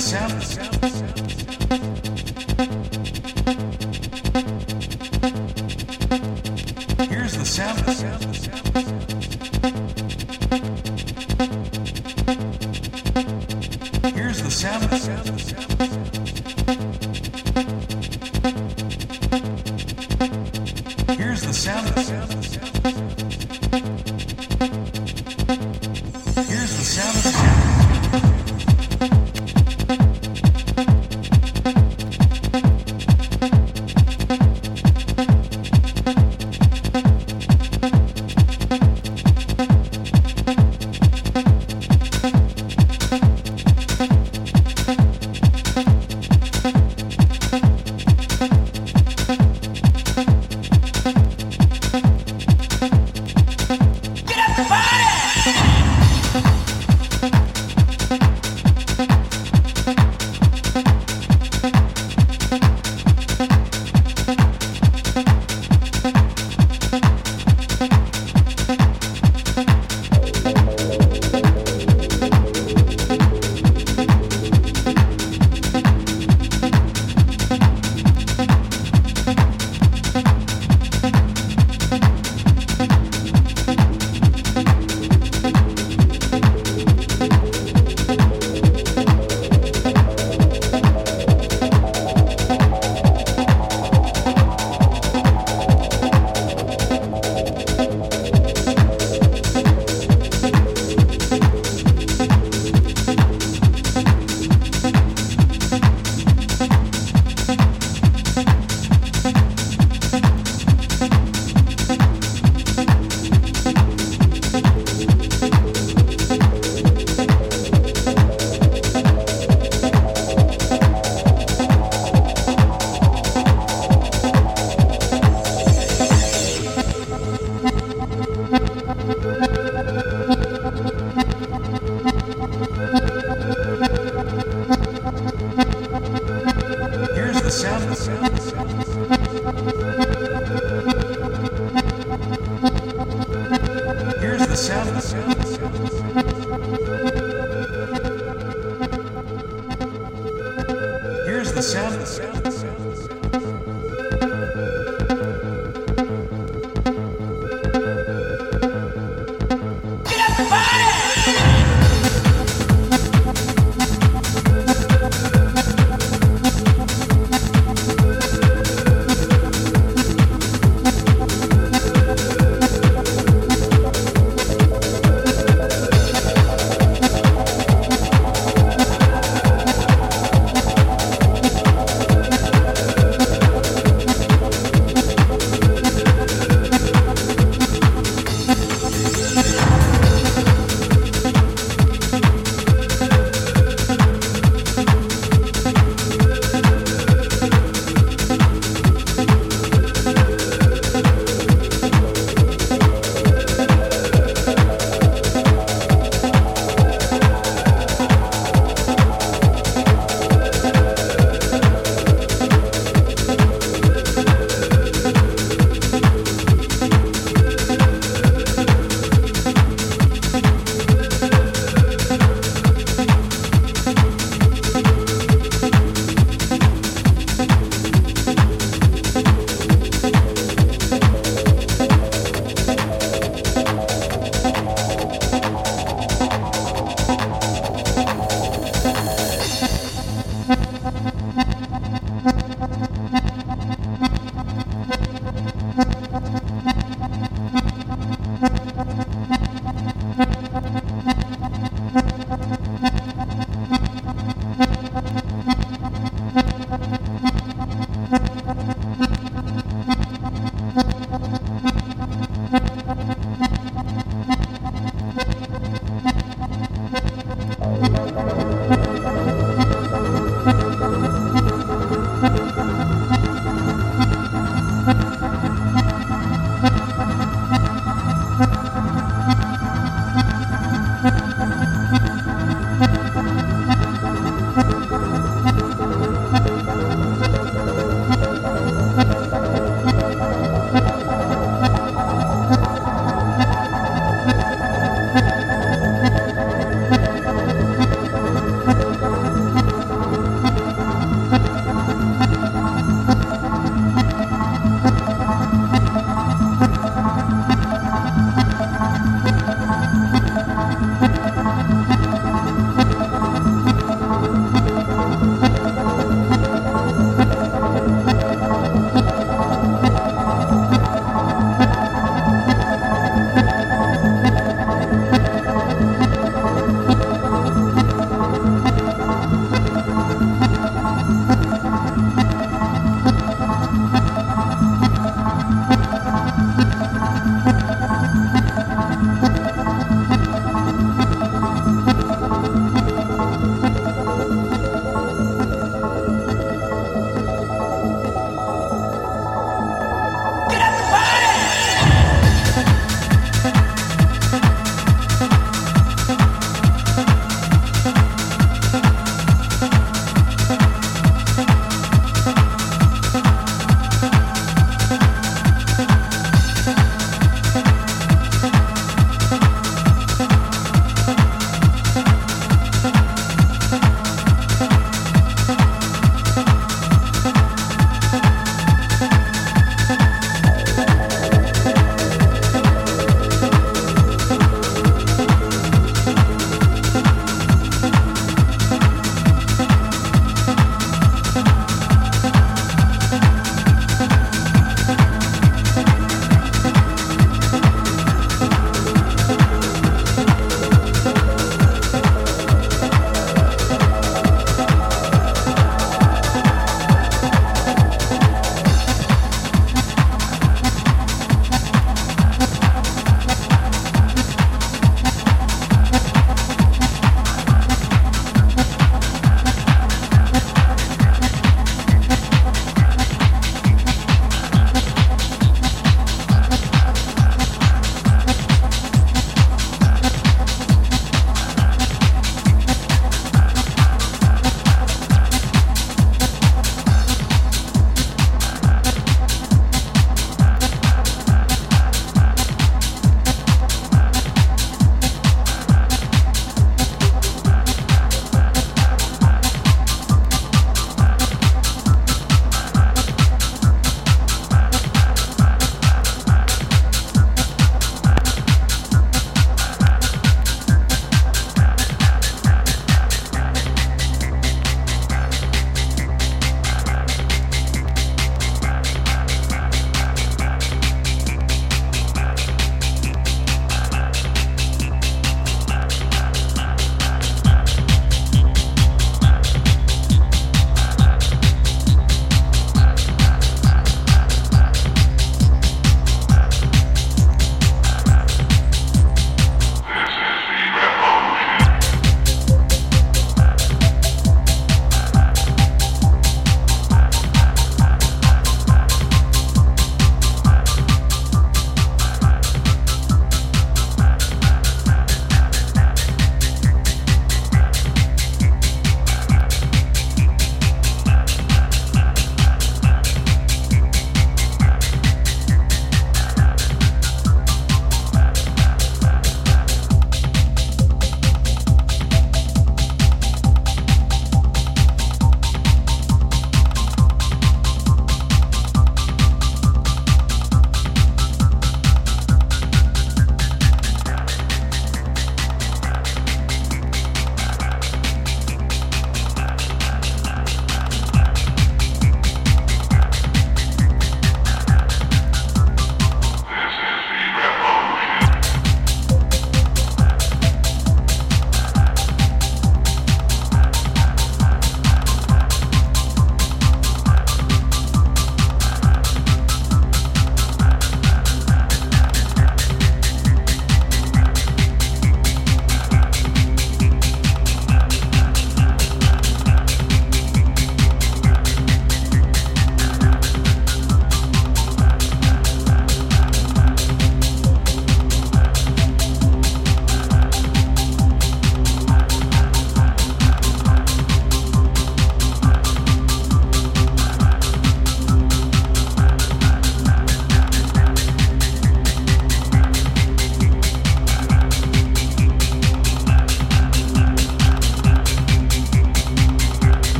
South.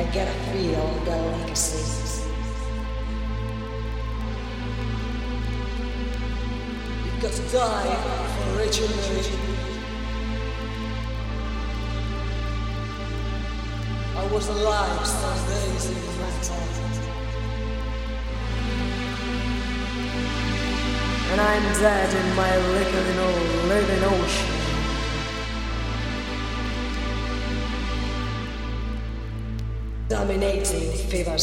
I get a feel and go and sleep. You've got to die for. I was alive some days in matter. And I'm dead in my liquid old living ocean. dominating Fever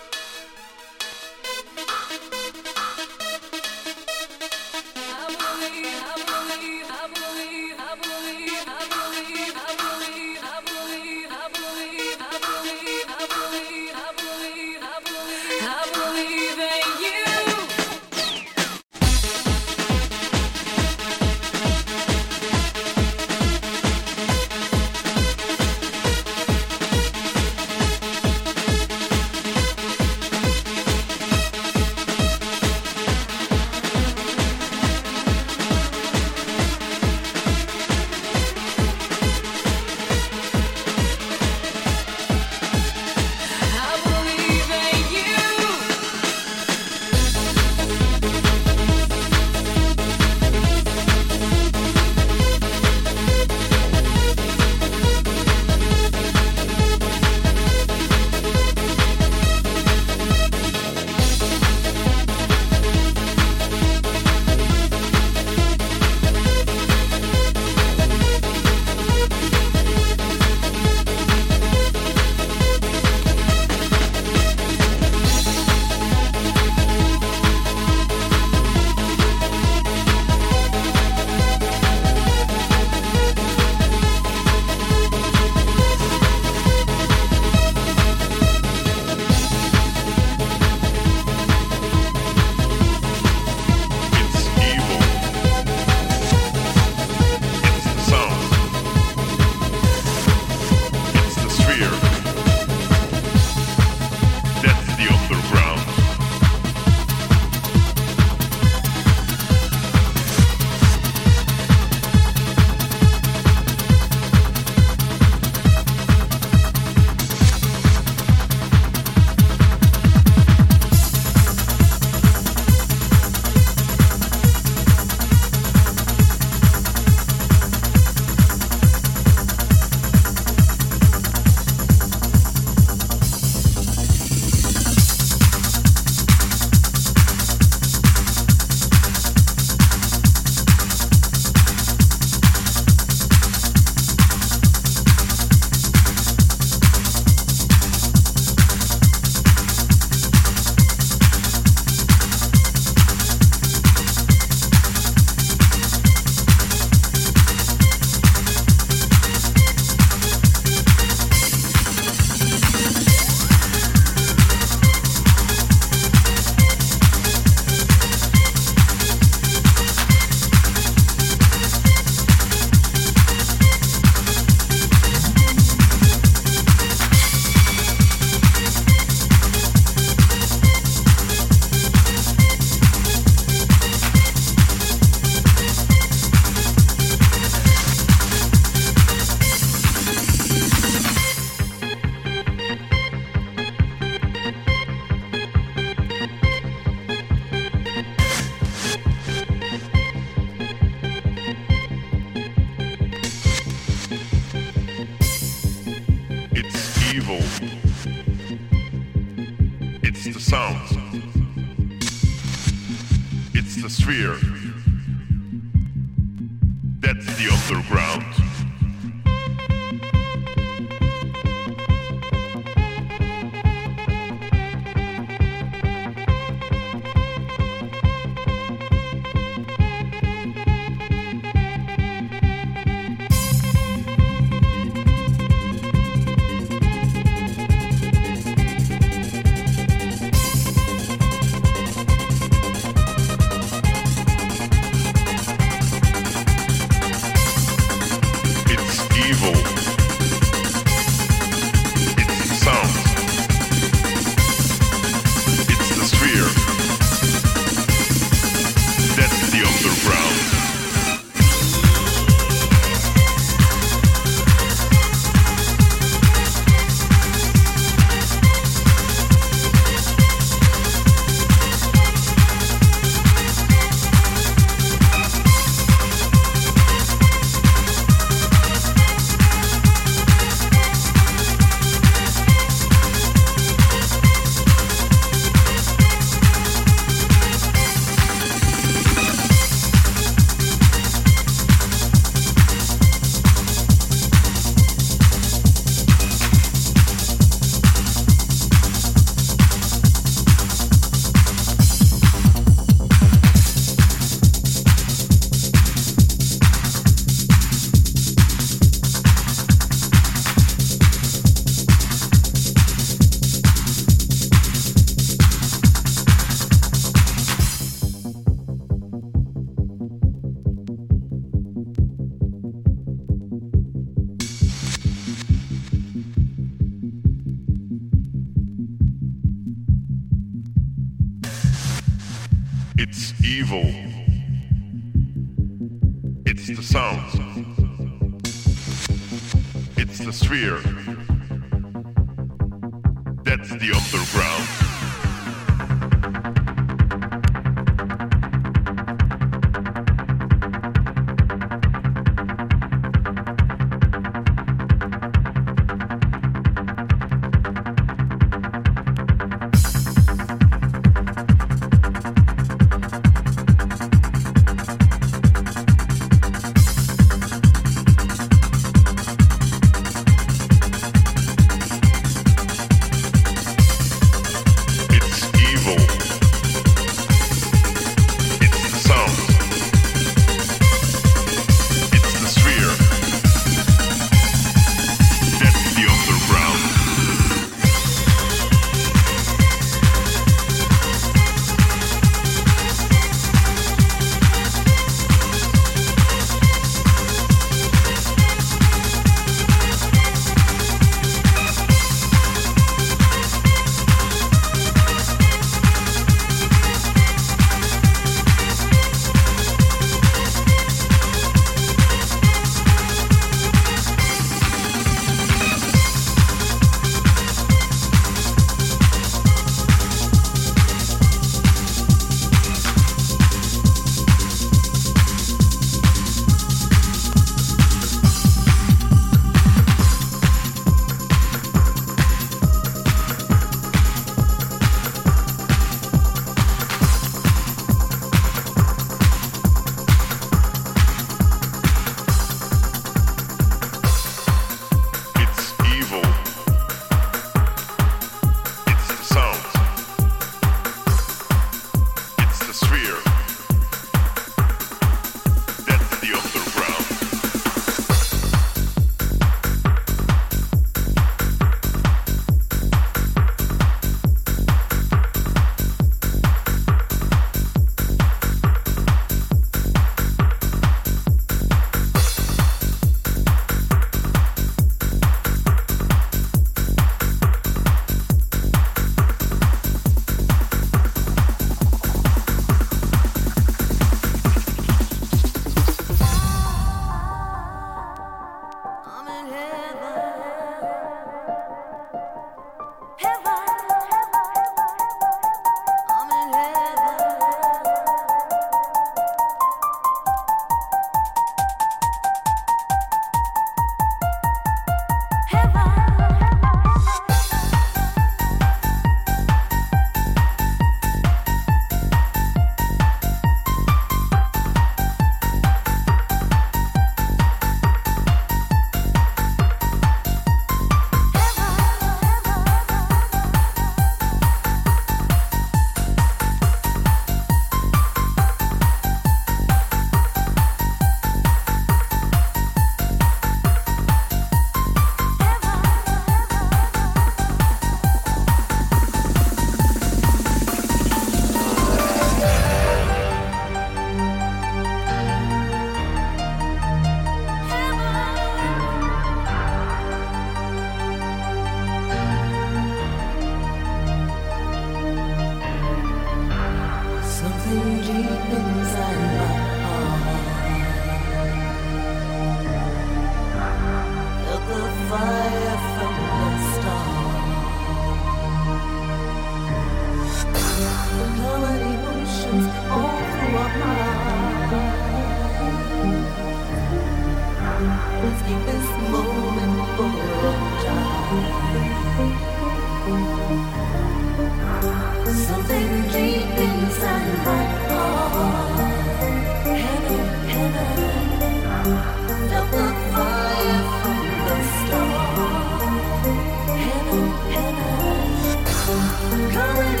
Heaven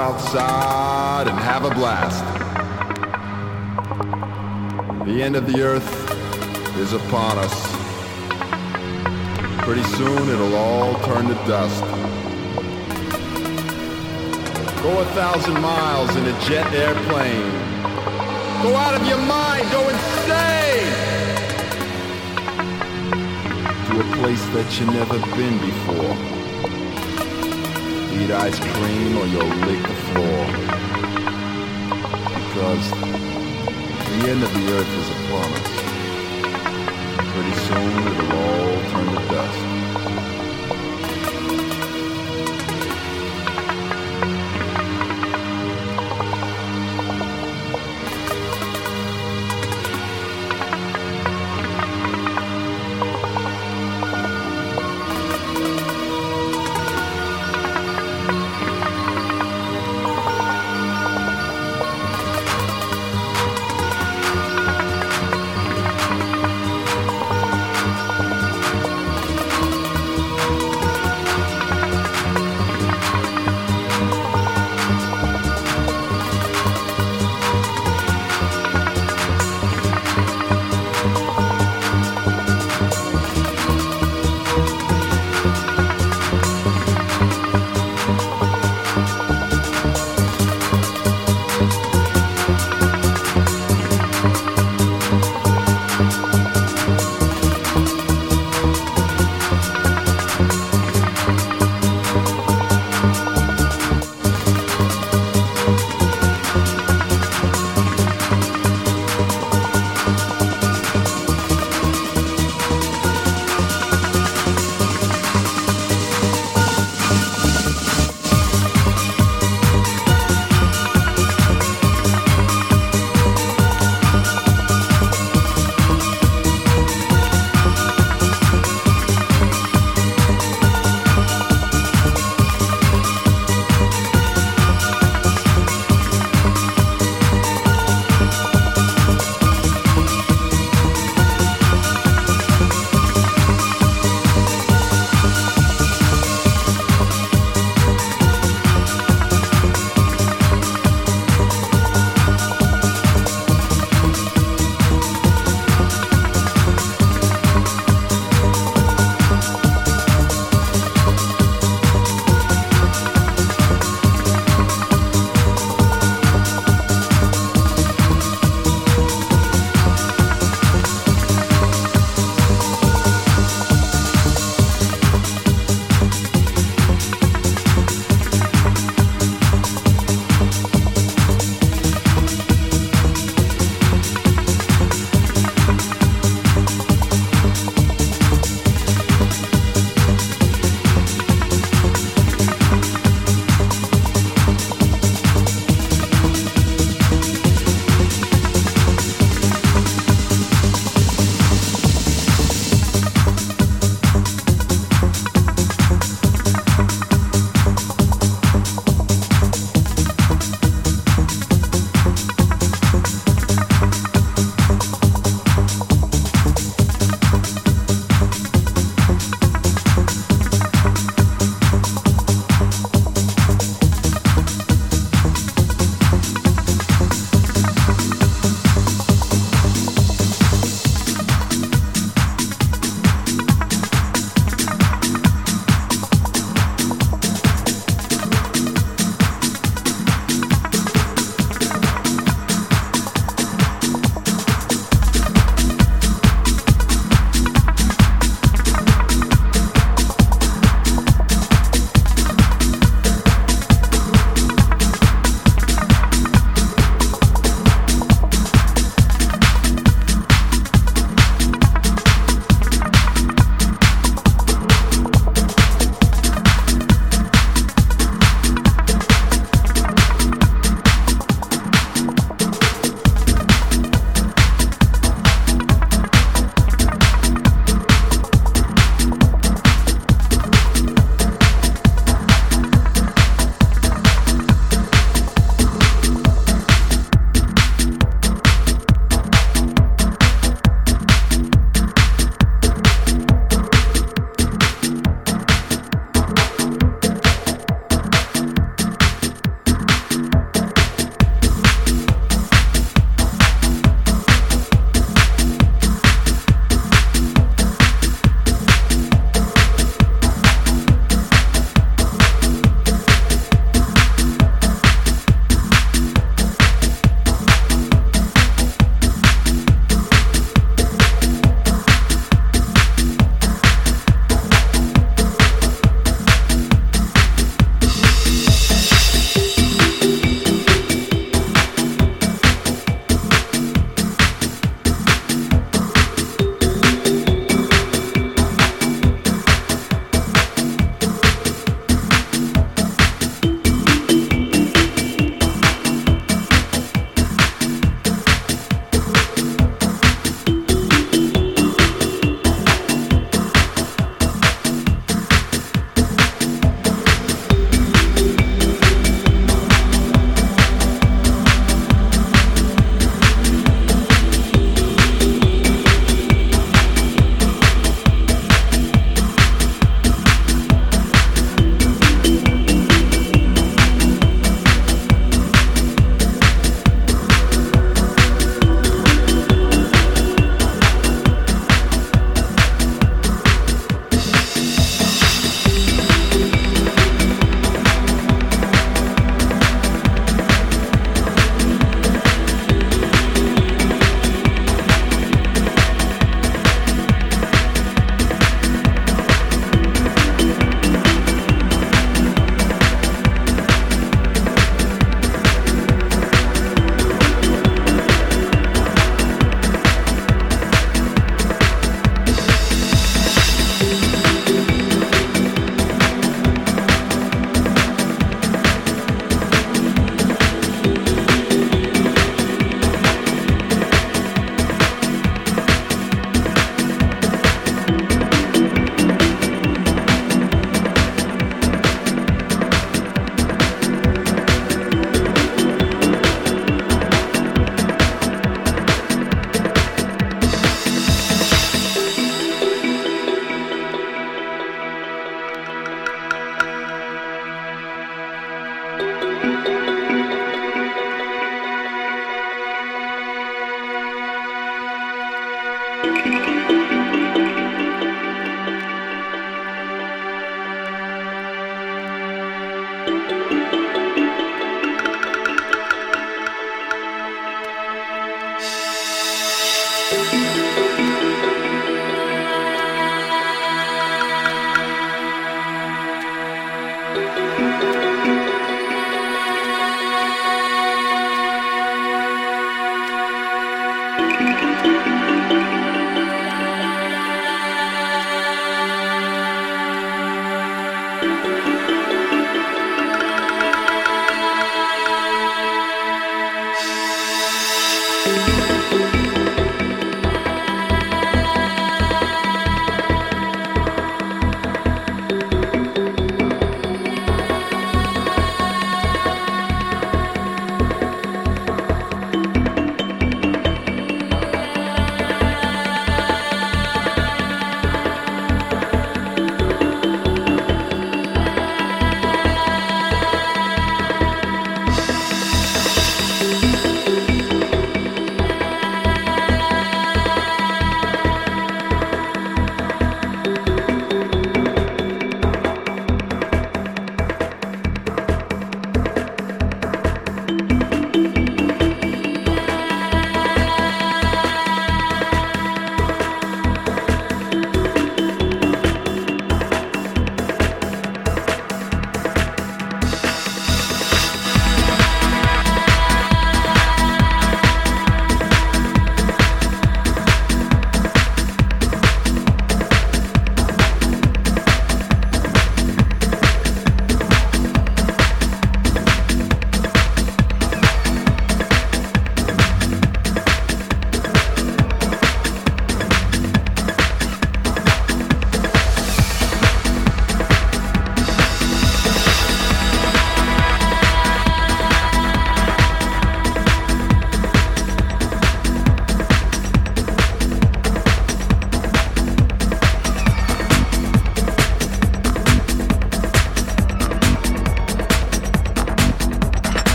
outside and have a blast. The end of the earth is upon us. Pretty soon it'll all turn to dust. Go a thousand miles in a jet airplane. Go out of your mind, go insane! To a place that you've never been before. Eat ice cream or you'll lick the floor. Because the end of the earth is upon us. Pretty soon it'll all turn to dust.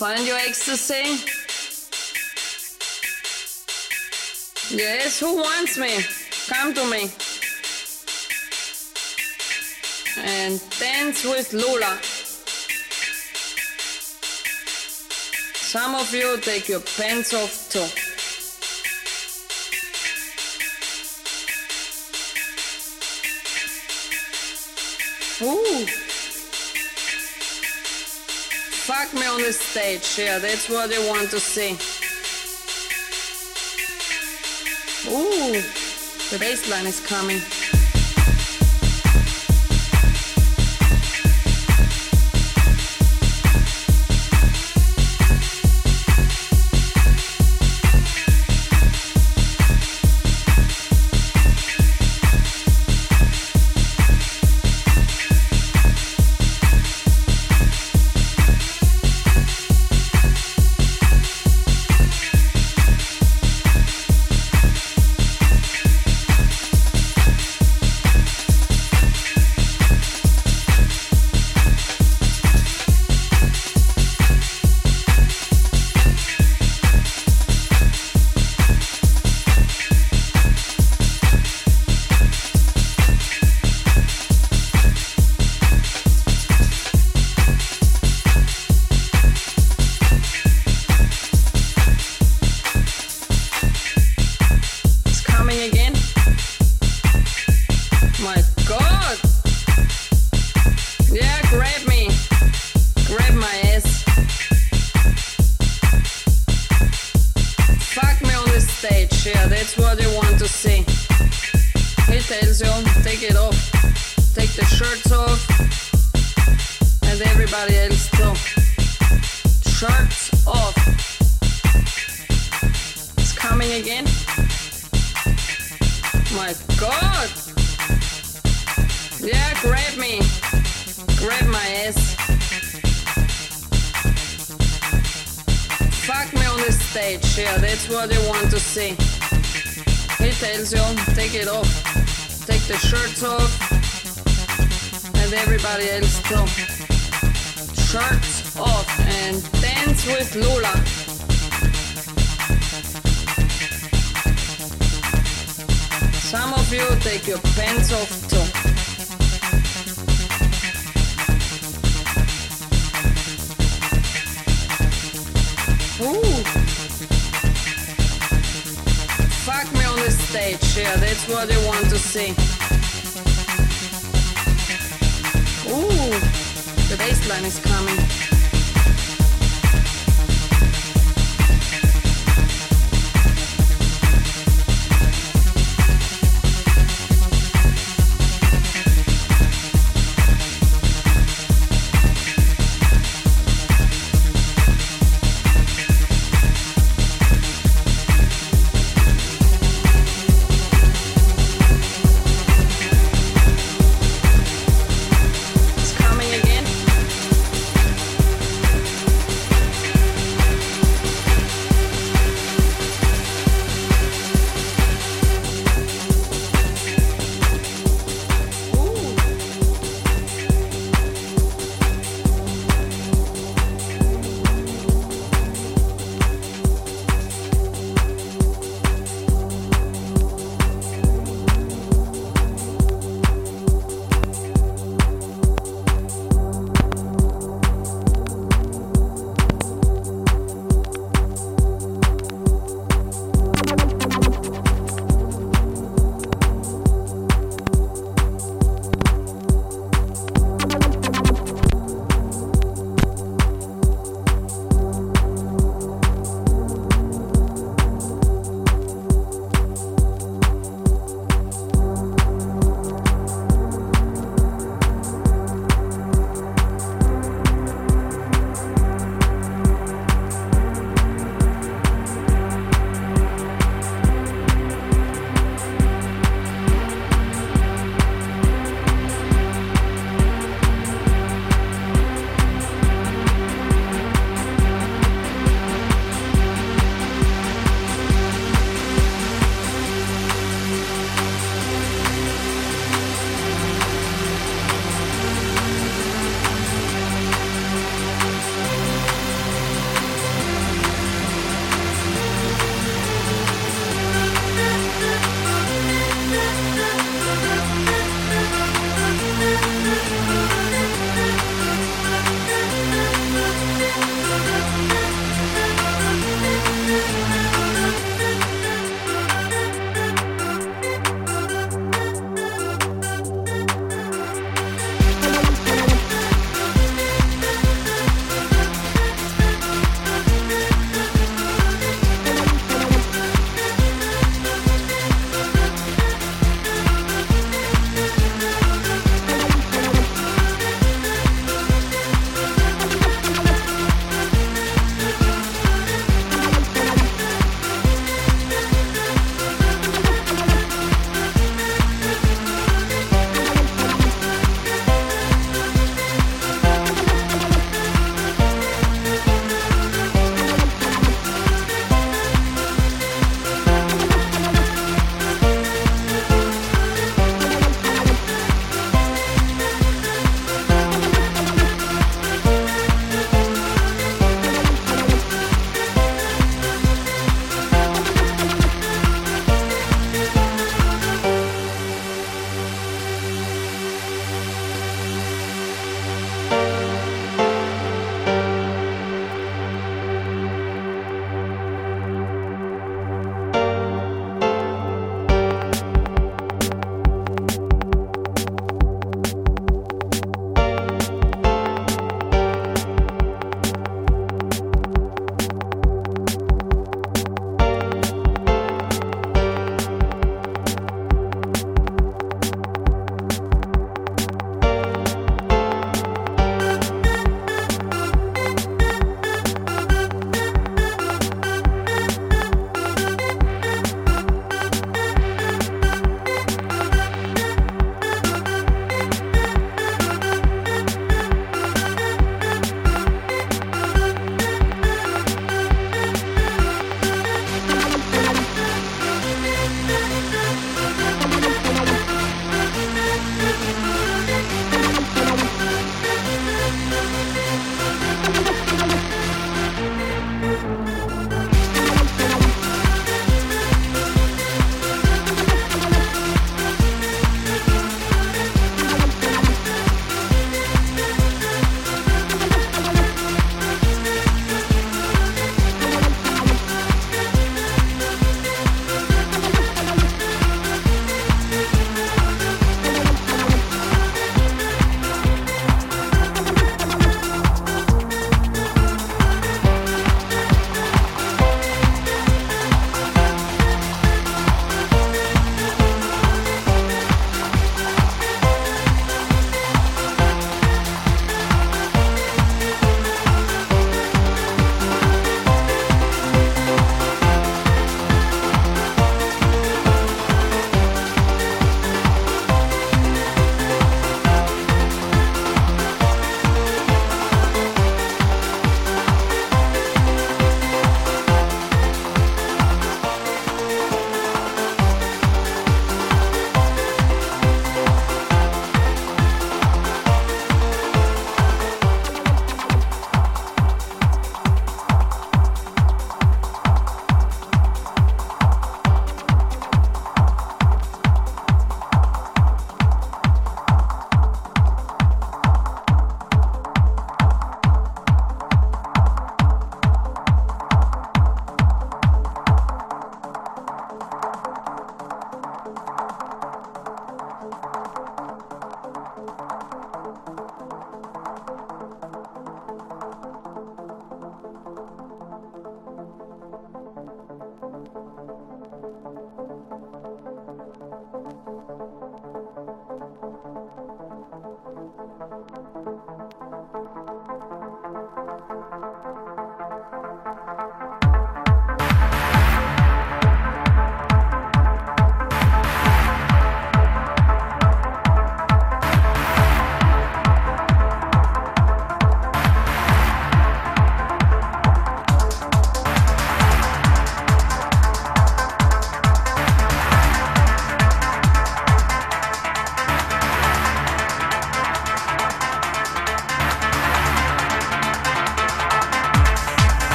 Find your ecstasy? Yes, who wants me? Come to me. And dance with Lula. Some of you take your pants off too. The stage, yeah, that's what they want to see. Ooh, the bass line is coming.